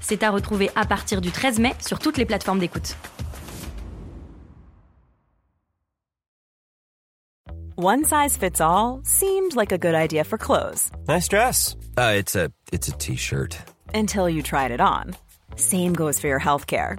C'est à retrouver à partir du 13 mai sur toutes les plateformes d'écoute. One size fits all seemed like a good idea for clothes. Nice dress. Uh, it's a it's a t-shirt. Until you tried it on. Same goes for your healthcare.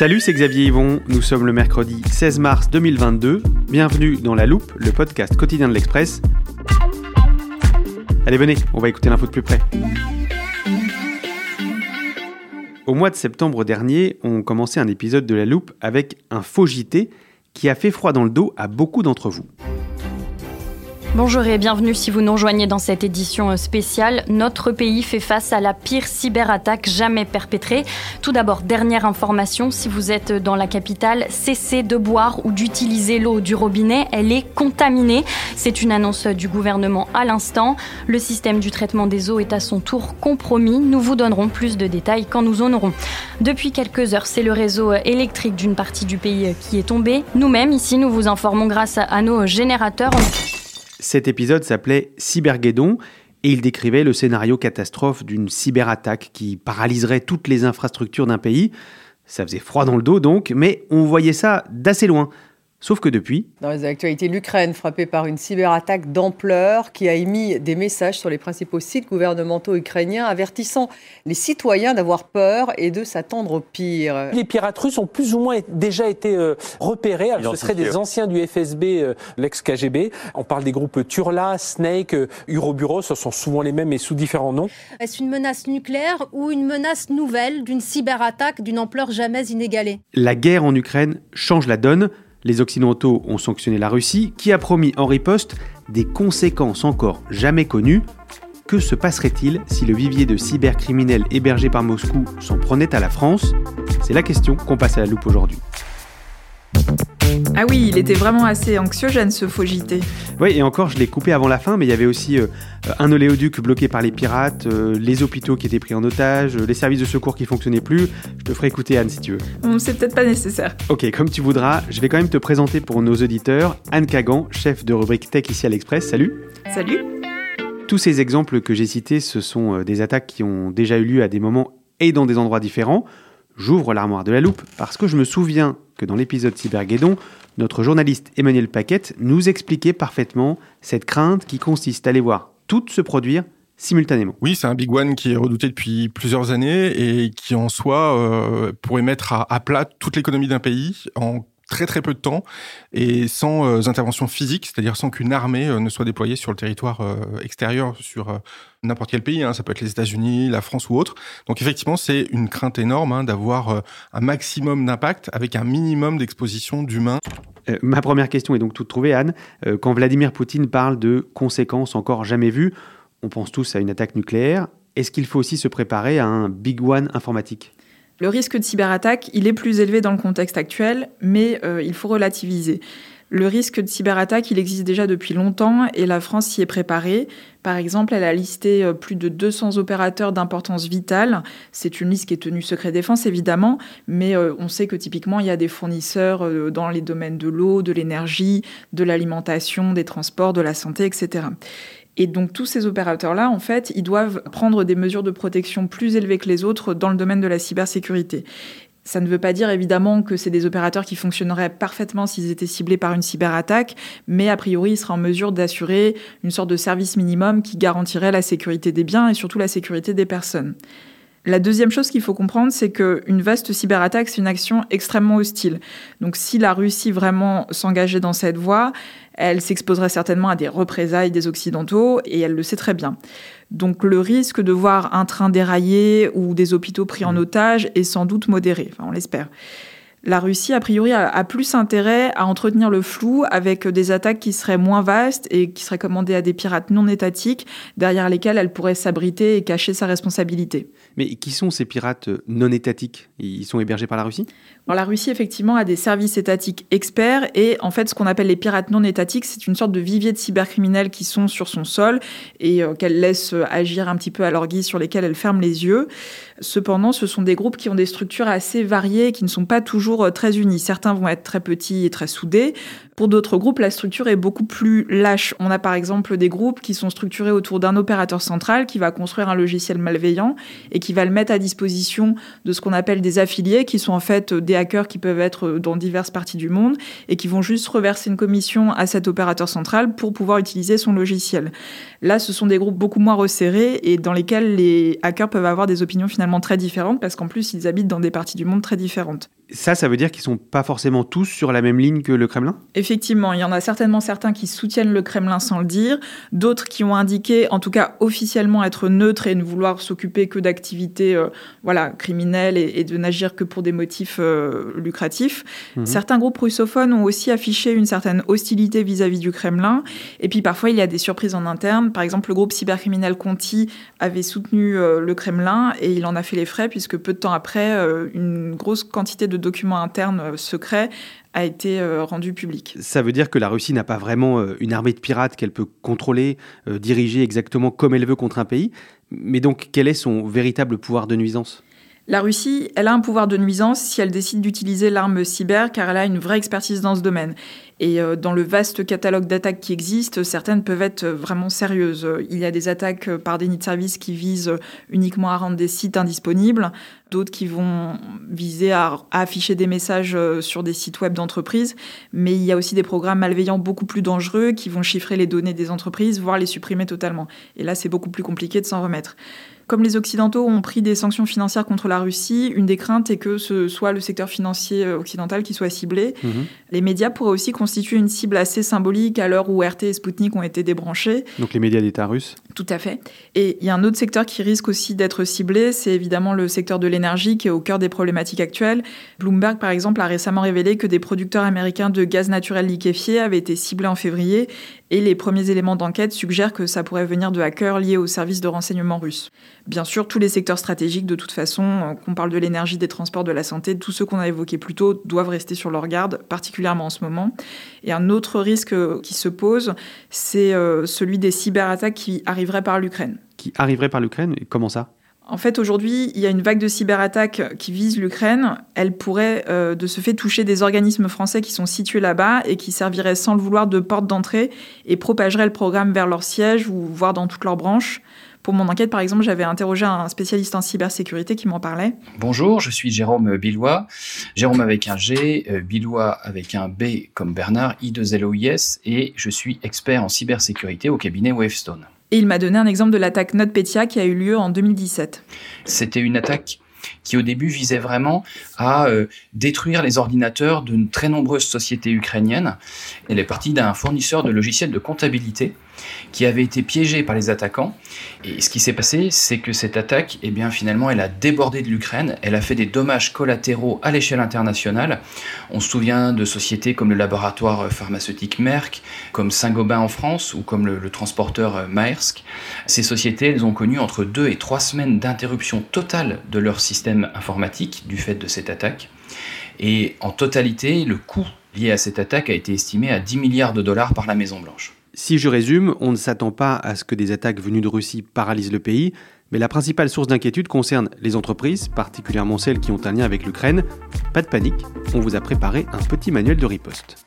Salut, c'est Xavier Yvon. Nous sommes le mercredi 16 mars 2022. Bienvenue dans La Loupe, le podcast quotidien de l'Express. Allez, venez, on va écouter l'info de plus près. Au mois de septembre dernier, on commençait un épisode de La Loupe avec un faux JT qui a fait froid dans le dos à beaucoup d'entre vous. Bonjour et bienvenue si vous nous rejoignez dans cette édition euh, spéciale. Notre pays fait face à la pire cyberattaque jamais perpétrée. Tout d'abord, dernière information, si vous êtes dans la capitale, cessez de boire ou d'utiliser l'eau du robinet, elle est contaminée. C'est une annonce du gouvernement à l'instant. Le système du traitement des eaux est à son tour compromis. Nous vous donnerons plus de détails quand nous en aurons. Depuis quelques heures, c'est le réseau électrique d'une partie du pays qui est tombé. Nous-mêmes, ici, nous vous informons grâce à nos générateurs. Cet épisode s'appelait Cyberguédon et il décrivait le scénario catastrophe d'une cyberattaque qui paralyserait toutes les infrastructures d'un pays. Ça faisait froid dans le dos donc, mais on voyait ça d'assez loin. Sauf que depuis... Dans les actualités, l'Ukraine frappée par une cyberattaque d'ampleur qui a émis des messages sur les principaux sites gouvernementaux ukrainiens avertissant les citoyens d'avoir peur et de s'attendre au pire. Les pirates russes ont plus ou moins déjà été euh, repérés. ce seraient des anciens du FSB, euh, l'ex-KGB. On parle des groupes Turla, Snake, euh, Urobureau. Ce sont souvent les mêmes mais sous différents noms. Est-ce une menace nucléaire ou une menace nouvelle d'une cyberattaque d'une ampleur jamais inégalée? La guerre en Ukraine change la donne. Les Occidentaux ont sanctionné la Russie, qui a promis en riposte des conséquences encore jamais connues. Que se passerait-il si le vivier de cybercriminels hébergés par Moscou s'en prenait à la France? C'est la question qu'on passe à la loupe aujourd'hui. Ah oui, il était vraiment assez anxiogène ce faux JT. Oui, et encore, je l'ai coupé avant la fin, mais il y avait aussi euh, un oléoduc bloqué par les pirates, euh, les hôpitaux qui étaient pris en otage, euh, les services de secours qui fonctionnaient plus. Je te ferai écouter Anne si tu veux. Bon, c'est peut-être pas nécessaire. Ok, comme tu voudras, je vais quand même te présenter pour nos auditeurs Anne Kagan, chef de rubrique Tech ici à l'Express. Salut. Salut. Tous ces exemples que j'ai cités, ce sont des attaques qui ont déjà eu lieu à des moments et dans des endroits différents. J'ouvre l'armoire de la loupe parce que je me souviens que dans l'épisode Cyberguédon, notre journaliste Emmanuel Paquette nous expliquait parfaitement cette crainte qui consiste à aller voir tout se produire simultanément. Oui, c'est un big one qui est redouté depuis plusieurs années et qui en soi euh, pourrait mettre à, à plat toute l'économie d'un pays en très très peu de temps et sans euh, intervention physique, c'est-à-dire sans qu'une armée euh, ne soit déployée sur le territoire euh, extérieur, sur n'importe quel pays, hein, ça peut être les États-Unis, la France ou autre. Donc effectivement, c'est une crainte énorme hein, d'avoir un maximum d'impact avec un minimum d'exposition d'humains. ma première question est donc toute trouvée, Anne. quand Vladimir Poutine parle de conséquences encore jamais vues, on pense tous à une attaque nucléaire. Est-ce qu'il faut aussi se préparer à un big one informatique? Le risque de cyberattaque, il est plus élevé dans le contexte actuel, mais euh, il faut relativiser. Le risque de cyberattaque, il existe déjà depuis longtemps et la France s'y est préparée. Par exemple, elle a listé euh, plus de 200 opérateurs d'importance vitale. C'est une liste qui est tenue secret défense, évidemment, mais euh, on sait que typiquement, il y a des fournisseurs dans les domaines de l'eau, de l'énergie, de l'alimentation, des transports, de la santé, etc. Et donc tous ces opérateurs-là, en fait, ils doivent prendre des mesures de protection plus élevées que les autres dans le domaine de la cybersécurité. Ça ne veut pas dire évidemment que c'est des opérateurs qui fonctionneraient parfaitement s'ils étaient ciblés par une cyberattaque, mais a priori, ils seraient en mesure d'assurer une sorte de service minimum qui garantirait la sécurité des biens et surtout la sécurité des personnes. La deuxième chose qu'il faut comprendre, c'est qu'une vaste cyberattaque, c'est une action extrêmement hostile. Donc si la Russie vraiment s'engageait dans cette voie, elle s'exposerait certainement à des représailles des Occidentaux, et elle le sait très bien. Donc le risque de voir un train déraillé ou des hôpitaux pris en otage est sans doute modéré, enfin on l'espère la Russie, a priori, a, plus intérêt à entretenir le flou avec des attaques qui seraient moins vastes et qui seraient commandées à des pirates non étatiques, derrière lesquels elle pourrait s'abriter et cacher sa responsabilité. Mais qui sont ces pirates non étatiques? Ils sont hébergés par la Russie? La Russie, effectivement, a des services étatiques experts et, en fait, ce qu'on appelle les pirates non étatiques, c'est une sorte de vivier de cybercriminels qui sont sur son sol et euh, qu'elle laisse agir un petit peu à leur guise, sur lesquels elle ferme les yeux. Cependant, ce sont des groupes qui ont des structures assez variées, qui ne sont pas toujours euh, très unis. Certains vont être très petits et très soudés. Pour d'autres groupes, la structure est beaucoup plus lâche. On a par exemple des groupes qui sont structurés autour d'un opérateur central qui va construire un logiciel malveillant et qui va le mettre à disposition de ce qu'on appelle des affiliés, qui sont en fait des hackers qui peuvent être dans diverses parties du monde et qui vont juste reverser une commission à cet opérateur central pour pouvoir utiliser son logiciel. Là, ce sont des groupes beaucoup moins resserrés et dans lesquels les hackers peuvent avoir des opinions finalement très différentes parce qu'en plus, ils habitent dans des parties du monde très différentes. Ça, ça veut dire qu'ils sont pas forcément tous sur la même ligne que le Kremlin? Effectivement, il y en a certainement certains qui soutiennent le Kremlin sans le dire, d'autres qui ont indiqué, en tout cas officiellement, être neutres et ne vouloir s'occuper que d'activités euh, voilà, criminelles et, de n'agir que pour des motifs euh, lucratifs. Mhm. Certains groupes russophones ont aussi affiché une certaine hostilité vis-à-vis du Kremlin. Et puis parfois, il y a des surprises en interne. Par exemple, le groupe cybercriminel Conti avait soutenu euh, le Kremlin et il en a fait les frais puisque peu de temps après, une grosse quantité de documents internes euh, secrets a été euh, rendu public. Ça veut dire que la Russie n'a pas vraiment euh, une armée de pirates qu'elle peut contrôler, diriger exactement comme elle veut contre un pays. Mais donc, quel est son véritable pouvoir de nuisance? La Russie, elle a un pouvoir de nuisance si elle décide d'utiliser l'arme cyber car elle a une vraie expertise dans ce domaine. Et euh, dans le vaste catalogue d'attaques qui existe, certaines peuvent être vraiment sérieuses. Il y a des attaques par des nids de service qui visent uniquement à rendre des sites indisponibles, d'autres qui vont viser à, afficher des messages euh, sur des sites web d'entreprises, mais il y a aussi des programmes malveillants beaucoup plus dangereux qui vont chiffrer les données des entreprises, voire les supprimer totalement. Et là, c'est beaucoup plus compliqué de s'en remettre. Comme les Occidentaux ont pris des sanctions financières contre la Russie, une des craintes est que ce soit le secteur financier euh, occidental qui soit ciblé. Mhm. Les médias pourraient aussi constituer une cible assez symbolique à l'heure où RT et Sputnik ont été débranchés. Donc les médias d'État russes Tout à fait. Et il y a un autre secteur qui risque aussi d'être ciblé, c'est évidemment le secteur de l'énergie qui est au cœur des problématiques actuelles. Bloomberg, par exemple, a récemment révélé que des producteurs américains de gaz naturel liquéfié avaient été ciblés en février et les premiers éléments d'enquête suggèrent que ça pourrait venir de hackers liés aux services de renseignement russes. Bien sûr, tous les secteurs stratégiques, de toute façon, euh, qu'on parle de l'énergie, des transports, de la santé, tous ceux qu'on a évoqués plus tôt, doivent rester sur leur garde, particulièrement en ce moment. Et un autre risque qui se pose, c'est euh, celui des cyberattaques qui arriveraient par l'Ukraine. Qui arriveraient par l'Ukraine Comment ça? En fait, aujourd'hui, il y a une vague de cyberattaques qui vise l'Ukraine. Elle pourrait, euh, de ce fait, toucher des organismes français qui sont situés là-bas et qui serviraient sans le vouloir de porte d'entrée et propageraient le programme vers leur siège ou voire dans toutes leurs branches. Pour mon enquête, par exemple, j'avais interrogé un spécialiste en cybersécurité qui m'en parlait. Bonjour, je suis Jérôme Billois. Jérôme avec un G, euh, Billois avec un B comme Bernard, I2LOIS, et je suis expert en cybersécurité au cabinet Wavestone. Et il m'a donné un exemple de l'attaque NotPetya qui a eu lieu en 2017. C'était une attaque qui au début visait vraiment à euh, détruire les ordinateurs de très nombreuses sociétés ukrainiennes. Elle est partie d'un fournisseur de logiciels de comptabilité qui avait été piégé par les attaquants. Et ce qui s'est passé, c'est que cette attaque, eh bien, finalement, elle a débordé de l'Ukraine, elle a fait des dommages collatéraux à l'échelle internationale. On se souvient de sociétés comme le laboratoire pharmaceutique Merck, comme Saint-Gobain en France ou comme le, transporteur Maersk. Ces sociétés, elles ont connu entre deux et trois semaines d'interruption totale de leur système informatique du fait de cette attaque. Et en totalité, le coût lié à cette attaque a été estimé à 10 milliards de dollars par la Maison-Blanche. Si je résume, on ne s'attend pas à ce que des attaques venues de Russie paralysent le pays, mais la principale source d'inquiétude concerne les entreprises, particulièrement celles qui ont un lien avec l'Ukraine. Pas de panique, on vous a préparé un petit manuel de riposte.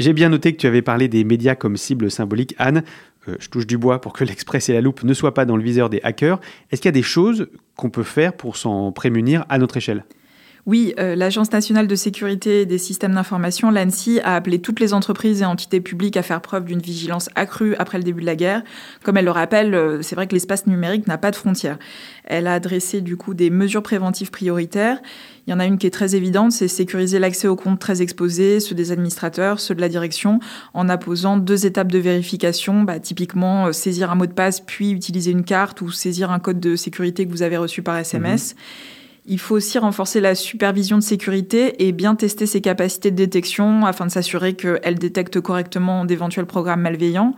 J'ai bien noté que tu avais parlé des médias comme cible symbolique Anne. Euh, je touche du bois pour que l'Express et la loupe ne soient pas dans le viseur des hackers. Est-ce qu'il y a des choses qu'on peut faire pour s'en prémunir à notre échelle? Oui, euh, l'Agence nationale de sécurité des systèmes d'information, l'ANSI, a appelé toutes les entreprises et entités publiques à faire preuve d'une vigilance accrue après le début de la guerre. Comme elle le rappelle, euh, c'est vrai que l'espace numérique n'a pas de frontières. Elle a adressé du coup des mesures préventives prioritaires. Il y en a une qui est très évidente, c'est sécuriser l'accès aux comptes très exposés, ceux des administrateurs, ceux de la direction, en apposant deux étapes de vérification, bah, typiquement euh, saisir un mot de passe puis utiliser une carte ou saisir un code de sécurité que vous avez reçu par SMS. Il faut aussi renforcer la supervision de sécurité et bien tester ses capacités de détection afin de s'assurer qu'elle détecte correctement d'éventuels programmes malveillants.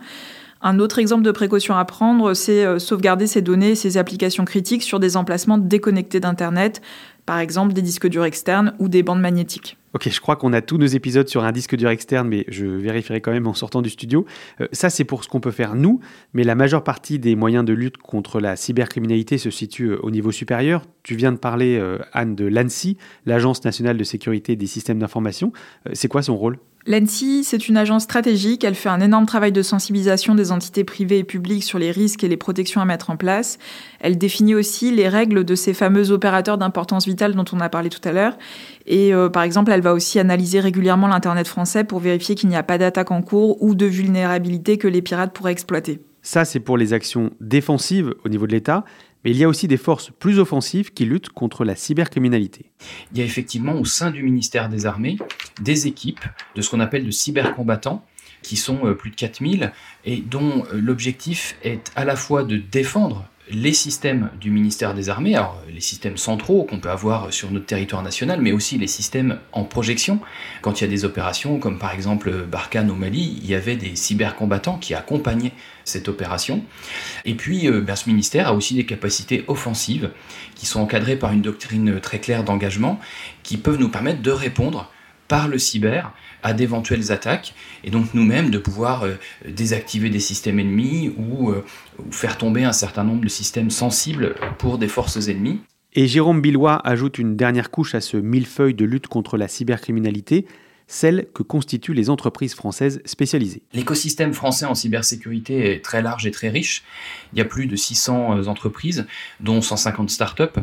Un autre exemple de précaution à prendre, c'est euh, sauvegarder ces données et ces applications critiques sur des emplacements déconnectés d'Internet, par exemple des disques durs externes ou des bandes magnétiques. Ok, je crois qu'on a tous nos épisodes sur un disque dur externe, mais je vérifierai quand même en sortant du studio. Euh, ça, c'est pour ce qu'on peut faire nous, mais la majeure partie des moyens de lutte contre la cybercriminalité se situe euh, au niveau supérieur. Tu viens de parler, euh, Anne, de l'ANSI, l'Agence nationale de sécurité des systèmes d'information. c'est quoi son rôle? L'ANSI, c'est une agence stratégique. Elle fait un énorme travail de sensibilisation des entités privées et publiques sur les risques et les protections à mettre en place. Elle définit aussi les règles de ces fameux opérateurs d'importance vitale dont on a parlé tout à l'heure. Et euh, par exemple, elle va aussi analyser régulièrement l'Internet français pour vérifier qu'il n'y a pas d'attaque en cours ou de vulnérabilité que les pirates pourraient exploiter. Ça, c'est pour les actions défensives au niveau de l'État. Mais il y a aussi des forces plus offensives qui luttent contre la cybercriminalité. Il y a effectivement au sein du ministère des Armées des équipes de ce qu'on appelle de cybercombattants qui sont euh, plus de 4000 et dont euh, l'objectif est à la fois de défendre les systèmes du ministère des Armées, alors les systèmes centraux qu'on peut avoir sur notre territoire national, mais aussi les systèmes en projection. Quand il y a des opérations, comme par exemple Barkhane au Mali, il y avait des cybercombattants qui accompagnaient cette opération. Et puis, euh, ben, ce ministère a aussi des capacités offensives qui sont encadrées par une doctrine très claire d'engagement, qui peuvent nous permettre de répondre par le cyber à d'éventuelles attaques, et donc nous-mêmes de pouvoir euh, désactiver des systèmes ennemis euh, ou, faire tomber un certain nombre de systèmes sensibles pour des forces ennemies. Et Jérôme Billois ajoute une dernière couche à ce millefeuille de lutte contre la cybercriminalité, celle que constituent les entreprises françaises spécialisées. L'écosystème français en cybersécurité est très large et très riche. Il y a plus de 600 euh, entreprises, dont 150 startups,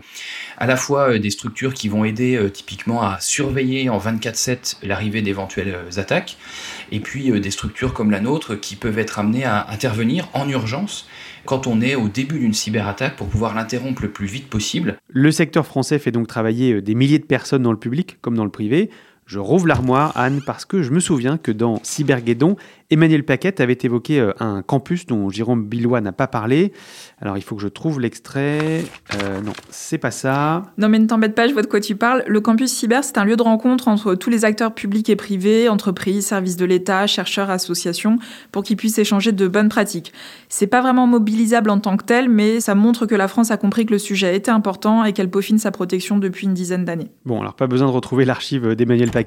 à la fois euh, des structures qui vont aider euh, typiquement à surveiller en 24/7 l'arrivée d'éventuelles attaques, et puis des structures comme la nôtre qui peuvent être amenées à intervenir en urgence quand on est au début d'une cyberattaque pour pouvoir l'interrompre le plus vite possible. Le secteur français fait donc travailler des milliers de personnes dans le public comme dans le privé. Je rouvre l'armoire, Anne, parce que je me souviens que dans Cyberguédon, Emmanuel Paquette avait évoqué euh, un campus dont Jérôme Billois n'a pas parlé. Alors il faut que je trouve l'extrait. Euh, non, c'est pas ça. Non mais ne t'embête pas, je vois de quoi tu parles. Le campus cyber, c'est un lieu de rencontre entre tous les acteurs publics et privés, entreprises, services de l'État, chercheurs, associations, pour qu'ils puissent échanger de bonnes pratiques. C'est pas vraiment mobilisable en tant que tel, mais ça montre que la France a compris que le sujet était important et qu'elle peaufine sa protection depuis une dizaine d'années. Bon, alors pas besoin de retrouver l'archive d'Emmanuel Paquette.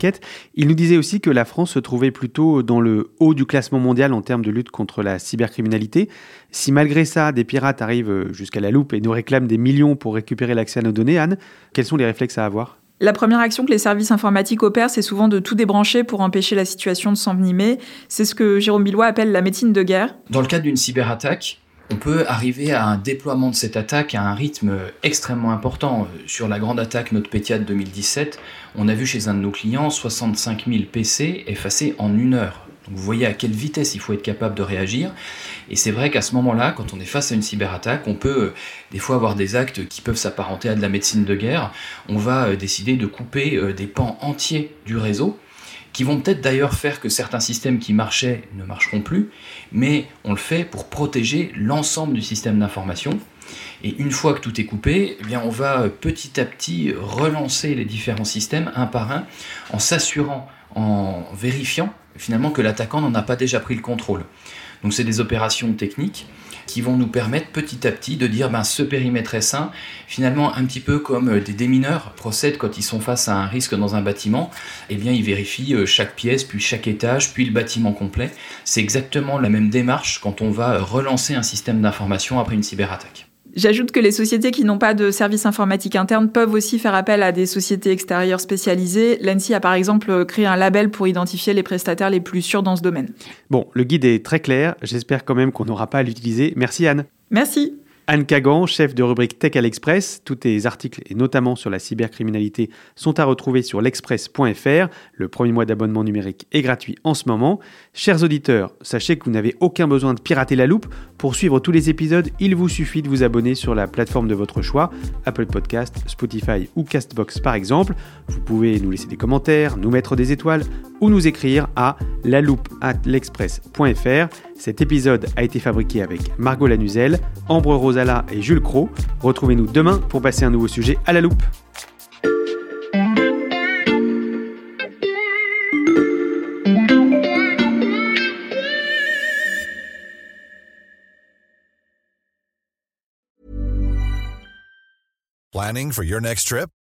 Il nous disait aussi que la France se trouvait plutôt dans le haut du classement mondial en termes de lutte contre la cybercriminalité. Si malgré ça, des pirates arrivent jusqu'à la loupe et nous réclament des millions pour récupérer l'accès à nos données, Anne, quels sont les réflexes à avoir? La première action que les services informatiques opèrent, c'est souvent de tout débrancher pour empêcher la situation de s'envenimer. C'est ce que Jérôme Billois appelle la médecine de guerre. Dans le cadre d'une cyberattaque, on peut arriver à un déploiement de cette attaque à un rythme extrêmement important. Sur la grande attaque NotPetya de 2017, on a vu chez un de nos clients 65 000 PC effacés en une heure vous voyez à quelle vitesse il faut être capable de réagir. Et c'est vrai qu'à ce moment-là, quand on est face à une cyberattaque, on peut euh, des fois avoir des actes qui peuvent s'apparenter à de la médecine de guerre. On va euh, décider de couper euh, des pans entiers du réseau qui vont peut-être d'ailleurs faire que certains systèmes qui marchaient ne marcheront plus, mais on le fait pour protéger l'ensemble du système d'information. Et une fois que tout est coupé, eh on va petit à petit relancer les différents systèmes un par un en s'assurant, en vérifiant finalement que l'attaquant n'en a pas déjà pris le contrôle. Donc c'est des opérations techniques qui vont nous permettre petit à petit de dire ben, ce périmètre est sain, finalement un petit peu comme euh, des démineurs procèdent quand ils sont face à un risque dans un bâtiment, eh bien ils vérifient euh, chaque pièce, puis chaque étage, puis le bâtiment complet. C'est exactement la même démarche quand on va relancer un système d'information après une cyberattaque. J'ajoute que les sociétés qui n'ont pas de service informatique interne peuvent aussi faire appel à des sociétés extérieures spécialisées. L'ANSI a par exemple créé un label pour identifier les prestataires les plus sûrs dans ce domaine. Bon, le guide est très clair, j'espère quand même qu'on n'aura pas à l'utiliser. Merci Anne. Merci. Anne Kagan, chef de rubrique Tech à l'Express. Tous tes articles, et notamment sur la cybercriminalité, sont à retrouver sur l'express.fr. Le premier mois d'abonnement numérique est gratuit en ce moment. Chers auditeurs, sachez que vous n'avez aucun besoin de pirater la loupe. Pour suivre tous les épisodes, il vous suffit de vous abonner sur la plateforme de votre choix, Apple Podcast, Spotify ou Castbox par exemple. Vous pouvez nous laisser des commentaires, nous mettre des étoiles ou nous écrire à l'express.fr. Cet épisode a été fabriqué avec Margot Lanuzel, Ambre Rosala et Jules Cro. Retrouvez-nous demain pour passer un nouveau sujet à la loupe. Planning for your next trip?